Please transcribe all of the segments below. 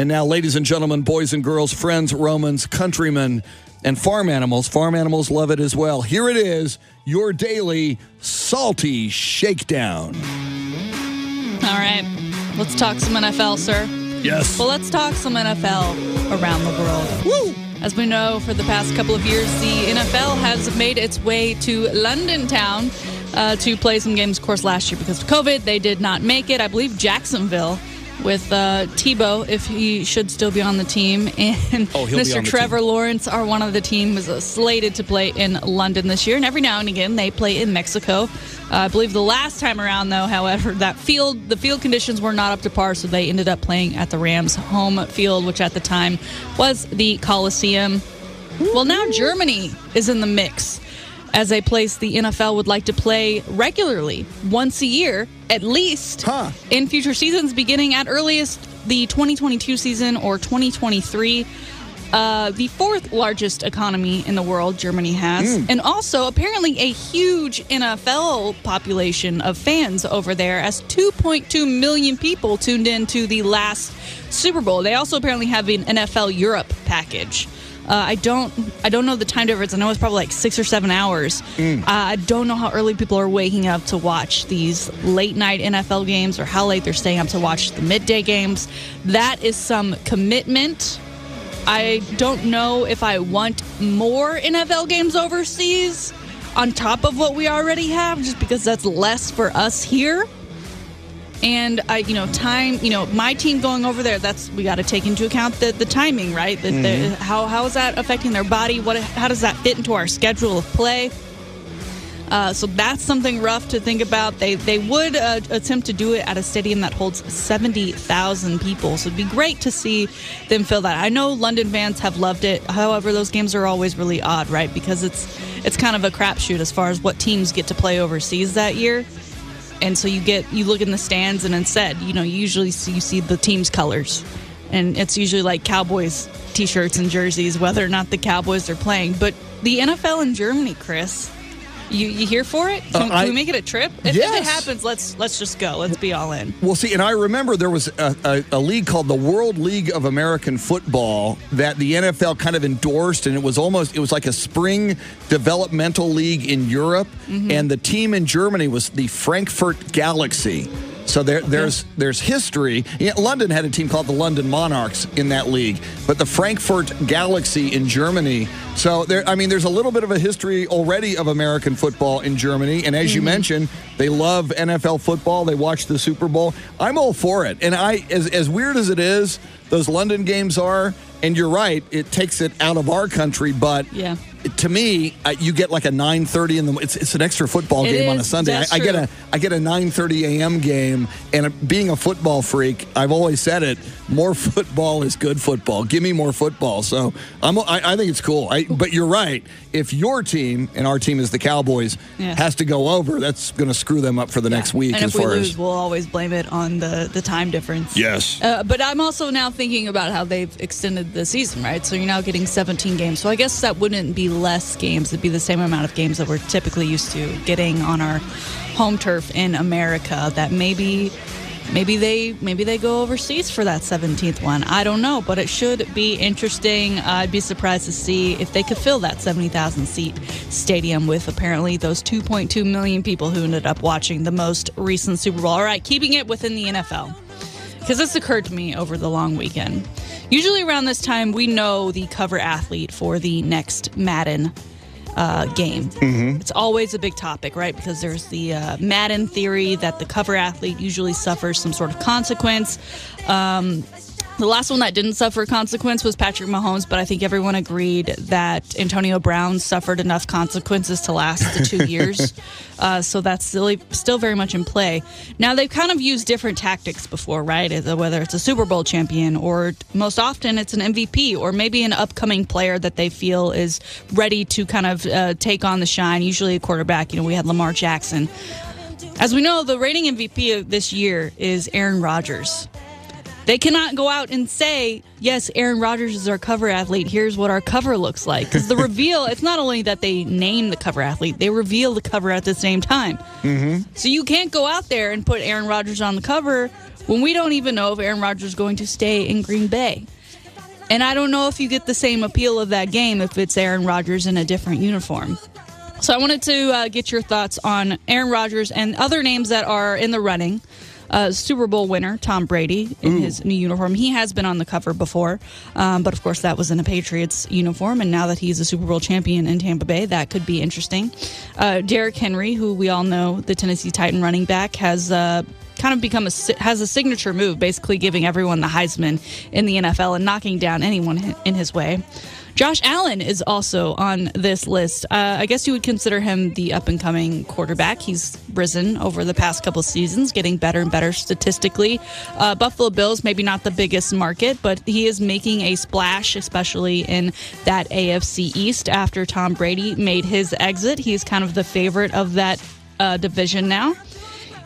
And now, ladies and gentlemen, boys and girls, friends, Romans, countrymen, and farm animals. Farm animals love it as well. Here it is, your daily salty shakedown. All right, let's talk some NFL, sir. Yes. Well, let's talk some NFL around the world. Woo! As we know, for the past couple of years, the NFL has made its way to London town uh, to play some games. Of course, last year because of COVID, they did not make it. I believe Jacksonville with uh, Tebow, if he should still be on the team, and Oh, Mr. Trevor team. Lawrence are one of the teams uh, slated to play in London this year. And every now and again, they play in Mexico. Uh, I believe the last time around, though, however, that field the field conditions were not up to par, so they ended up playing at the Rams' home field, which at the time was the Coliseum. Well, now Germany is in the mix as a place the NFL would like to play regularly, once a year at least, Huh. in future seasons, beginning at earliest the 2022 season or 2023. Uh, the fourth largest economy in the world, Germany has. And also, apparently, a huge NFL population of fans over there, as 2.2 million people tuned in to the last Super Bowl. They also apparently have an NFL Europe package. Uh, I don't, I don't know the time difference. I know it's probably like six or seven hours. Uh, I don't know how early people are waking up to watch these late night NFL games, or how late they're staying up to watch the midday games. That is some commitment. I don't know if I want more NFL games overseas on top of what we already have, just because that's less for us here. And I, you know, time, you know, my team going over there. That's we got to take into account the the timing, right? The, the, how how is that affecting their body? What how does that fit into our schedule of play? Uh, so that's something rough to think about. They they would uh, attempt to do it at a stadium that holds seventy thousand people. So it'd be great to see them fill that. I know London fans have loved it. However, those games are always really odd, right? Because it's it's kind of a crapshoot as far as what teams get to play overseas that year. And so you get you look in the stands, and instead, you know, you usually see, you see the team's colors, and it's usually like Cowboys t-shirts and jerseys, whether or not the Cowboys are playing. But the NFL in Germany, Chris. You, you here for it? Can, Uh, I- can we make it a trip? If, if it happens, let's let's just go. Let's be all in. Well, see, and I remember there was a, a, a league called the World League of American Football that the NFL kind of endorsed, and it was almost it was like a spring developmental league in Europe, and the team in Germany was the Frankfurt Galaxy. So there, there's there's history. Yeah, London had a team called the London Monarchs in that league, but the Frankfurt Galaxy in Germany. So there, I mean, there's a little bit of a history already of American football in Germany, and as you mm-hmm. mentioned, they love NFL football. They watch the Super Bowl. I'm all for it, and I, as as weird as it is, those London games are. And you're right, it takes it out of our country, but Yeah. To me, uh, you get like a 9:30 in the. It's, it's an extra football It game on a. Sunday. I, I get a I get a 9:30 a.m. game, and uh, being a football freak, I've always said it: more football is good football. Give me more football. So I'm I, I think it's cool. I, but you're right. If your team and our team is the Cowboys Yeah. has to go over, that's going to screw them up for the next week. And as if we far lose, as we'll always blame it on the the time difference. yes, Uh, but I'm also now thinking about how they've extended the season, right? So you're now getting 17 games. So I guess that wouldn't be less games. It'd be the same amount of games that we're typically used to getting on our home turf in America. That maybe. Maybe they maybe they go overseas for that 17th one. I don't know, but it should be interesting. I'd be surprised to see if they could fill that 70,000 seat stadium with apparently those 2.2 million people who ended up watching the most recent Super Bowl. All right, keeping it within the NFL because this occurred to me over the long weekend. Usually around this time, we know the cover athlete for the next Madden uh, game. It's always a big topic, right? Because there's the uh, Madden theory that the cover athlete usually suffers some sort of consequence. Um, The last one that didn't suffer consequence was Patrick Mahomes, but I think everyone agreed that Antonio Brown suffered enough consequences to last the two years. Uh, so that's still, still very much in play. Now, they've kind of used different tactics before, right? Whether it's a Super Bowl champion or most often it's an MVP or maybe an upcoming player that they feel is ready to kind of uh, take on the shine, usually a quarterback. You know, we had Lamar Jackson. As we know, the reigning MVP of this year is Aaron Rodgers. They cannot go out and say, yes, Aaron Rodgers is our cover athlete. Here's what our cover looks like. Because the reveal, it's not only that they name the cover athlete, they reveal the cover at the same time. Mm-hmm. So you can't go out there and put Aaron Rodgers on the cover when we don't even know if Aaron Rodgers is going to stay in Green Bay. And I don't know if you get the same appeal of that game if it's Aaron Rodgers in a different uniform. So I wanted to uh, get your thoughts on Aaron Rodgers and other names that are in the running uh, Super Bowl winner Tom Brady in Ooh. his new uniform. He has been on the cover before, um, but of course that was in a Patriots uniform. And now that he's a Super Bowl champion in Tampa Bay, that could be interesting. Uh, Derrick Henry, who we all know, the Tennessee Titan running back, has uh, kind of become a has a signature move, basically giving everyone the Heisman in the NFL and knocking down anyone in his way. Josh Allen is also on this list. Uh, I guess you would consider him the up and coming quarterback. He's risen over the past couple seasons, getting better and better statistically. Uh, Buffalo Bills, maybe not the biggest market, but he is making a splash, especially in that AFC East after Tom Brady made his exit. He's kind of the favorite of that uh, division now.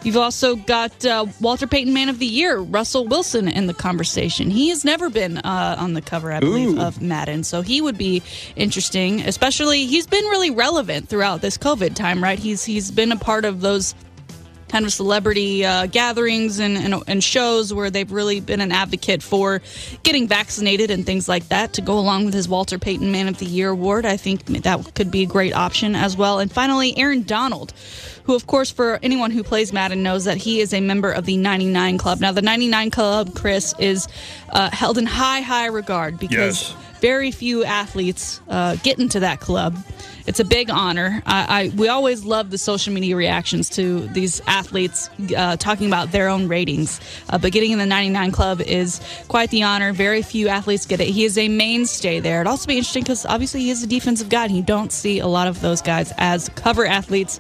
You've also got uh, Walter Payton Man of the Year, Russell Wilson, in the conversation. He has never been uh, on the cover, I believe, Ooh. of Madden, so he would be interesting. Especially, he's been really relevant throughout this COVID time, right? He's he's been a part of those kind of celebrity uh, gatherings and, and, and, shows where they've really been an advocate for getting vaccinated and things like that to go along with his Walter Payton Man of the Year award. I think that could be a great option as well. And finally, Aaron Donald who, of course, for anyone who plays Madden knows that he is a member of the 99 Club. Now, the 99 Club, Chris, is uh, held in high, high regard because yes. Very few athletes uh, get into that club. It's a big honor. I, I, we always love the social media reactions to these athletes uh, talking about their own ratings. Uh, but getting in the 99 Club is quite the honor. Very few athletes get it. He is a mainstay there. It'd also be interesting because obviously he is a defensive guy. And you don't see a lot of those guys as cover athletes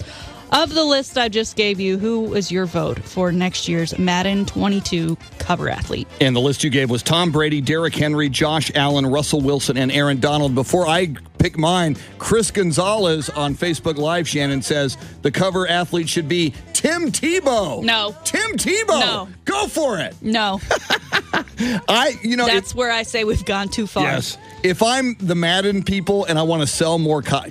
of the list I just gave you, who was your vote for next year's Madden 22 cover athlete? And the list you gave was Tom Brady, Derrick Henry, Josh Allen, Russell Wilson, and Aaron Donald. Before I pick mine, Chris Gonzalez on Facebook Live, Shannon says the cover athlete should be Tim Tebow. No. Tim Tebow. No. Go for it. No. I, you know, that's where I say we've gone too far. Yes if I'm the Madden people and I want to sell more, co-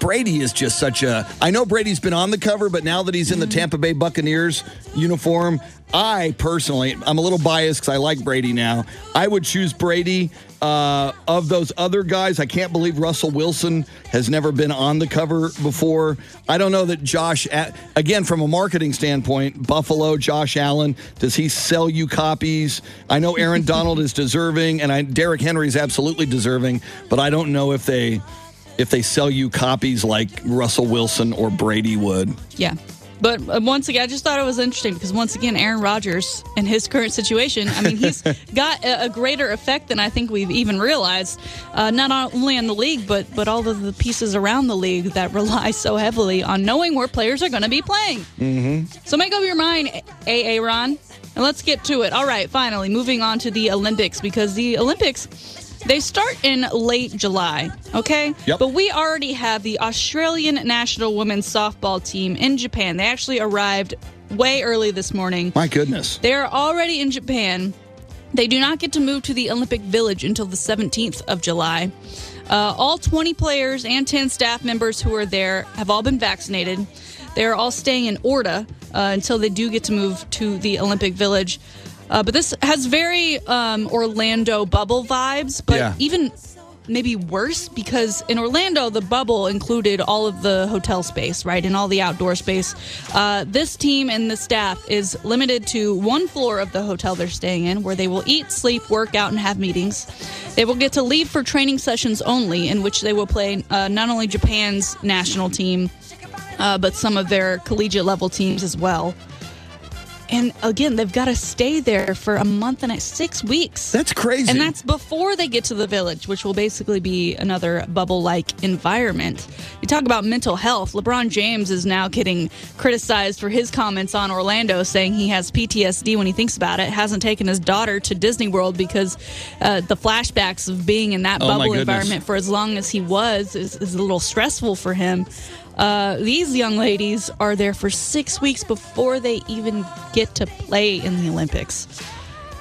Brady is just such a. I know Brady's been on the cover, but now that he's in the. Tampa Bay Buccaneers uniform, I personally, I'm a little biased because I like Brady now. I would choose Brady. Uh, of those other guys, I can't believe Russell Wilson has never been on the cover before. I don't know that Josh, again, from a marketing standpoint, Buffalo, Josh Allen, does he sell you copies? I know Aaron Donald is deserving, and I, Derrick Henry is absolutely deserving, but I don't know if they if they sell you copies like Russell Wilson or Brady would. Yeah. But uh, once again, I just thought it was interesting because once again, Aaron Rodgers in his current situation, I mean, he's got a, a, greater effect than I think we've even realized. Uh, not only on the league, but but all of the pieces around the league that rely so heavily on knowing where players are going to be playing. Mm-hmm. So make up your mind, AA Ron, and let's get to it. All right, finally, moving on to the Olympics because the Olympics they start in late July, okay? Yep. But we already have the Australian national women's softball team in Japan. They actually arrived way early this morning. My goodness. They're already in Japan. They do not get to move to the Olympic Village until the 17th of July. Uh, all 20 players and 10 staff members who are there have all been vaccinated. They're all staying in Ota uh, until they do get to move to the Olympic Village. Uh, but this has very um, Orlando bubble vibes, but yeah. even maybe worse because in Orlando, the bubble included all of the hotel space, right, and all the outdoor space. Uh, this team and the staff is limited to one floor of the hotel they're staying in where they will eat, sleep, work out, and have meetings. They will get to leave for training sessions only, in which they will play uh, not only Japan's national team, uh, but some of their collegiate level teams as well. And again, they've got to stay there for a month and six weeks. That's crazy. And that's before they get to the village, which will basically be another bubble like environment. You talk about mental health. LeBron James is now getting criticized for his comments on Orlando, saying he has PTSD when he thinks about it. Hasn't taken his daughter to Disney World because uh, the flashbacks of being in that Oh, bubble environment for as long as he was is, is a little stressful for him. Uh, these young ladies are there for six weeks before they even get to play in the Olympics.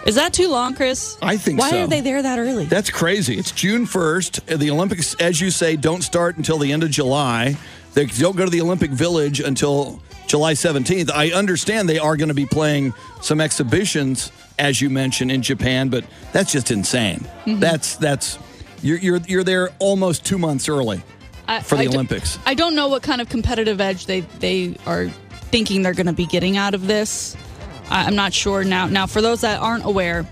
Is that too long, Chris? I think Why so. are they there that early? That's crazy. It's June 1st. The Olympics, as you say, don't start until the end of July. They don't go to the Olympic Village until July 17th. I understand they are going to be playing some exhibitions, as you mentioned, in Japan, but that's just insane. Mm-hmm. That's, that's, you're, you're, you're there almost two months early I- for the I d- Olympics. I don't know what kind of competitive edge they they are thinking they're going to be getting out of this. I, I'm not sure now. Now, for those that aren't aware.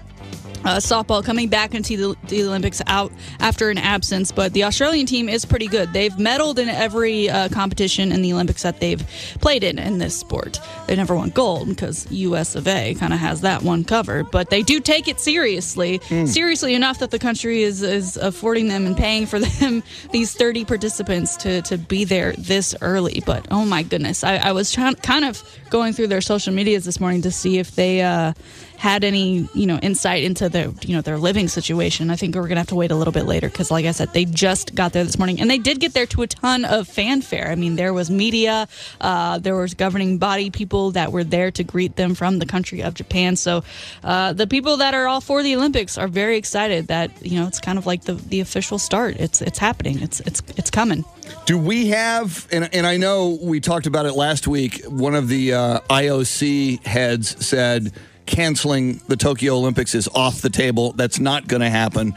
Uh, softball coming back into the, the Olympics out after an absence, but the Australian team is pretty good. They've medaled in every uh, competition in the Olympics that they've played in in this sport. They never won gold because US of A kind of has that one covered, but they do take it seriously, seriously enough that the country is is affording them and paying for them these 30 participants to to be there this early. But oh my goodness, I, I was trying, kind of going through their social medias this morning to see if they. Uh, had any you know insight into their you know their living situation. I think we're gonna have to wait a little bit later because like i said they just got there this morning and they did get there to a ton of fanfare. I mean there was media uh, there was governing body people that were there to greet them from the country of japan. So uh, the people that are all for the olympics are very excited that you know it's kind of like the, the official start. It's it's happening. It's it's it's coming. Do we have, and, and I know we talked about it last week, one of the uh, IOC heads said canceling the Tokyo Olympics is off the table. That's not going to happen.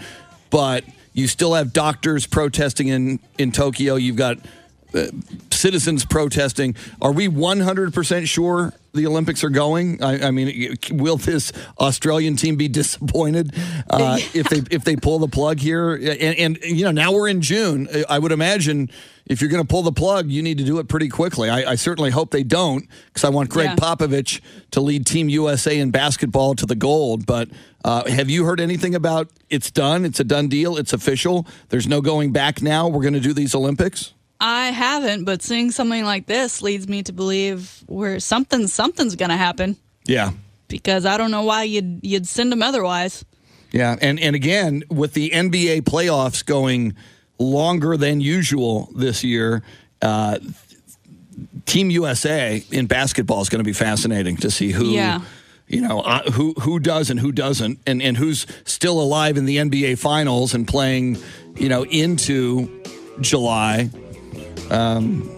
But you still have doctors protesting in, in Tokyo. You've got uh, citizens protesting. Are we 100% sure the Olympics are going? I, I mean, will this Australian team be disappointed uh, if they if they pull the plug here? And, and you know, now we're in June. I would imagine if you're going to pull the plug, you need to do it pretty quickly. I, I certainly hope they don't because I want Greg Yeah. Popovich to lead Team USA in basketball to the gold. But uh, have you heard anything about it's done? It's a done deal. It's official. There's no going back now. We're going to do these Olympics. I haven't, but seeing something like this leads me to believe where something something's going to happen Yeah. because I don't know why you'd you'd send them otherwise. Yeah, and and again with the NBA playoffs going longer than usual this year, uh, Team USA in basketball is going to be fascinating to see who. Yeah. You know uh, who who does and who doesn't, and and who's still alive in the NBA finals and playing, you know, into July. Um,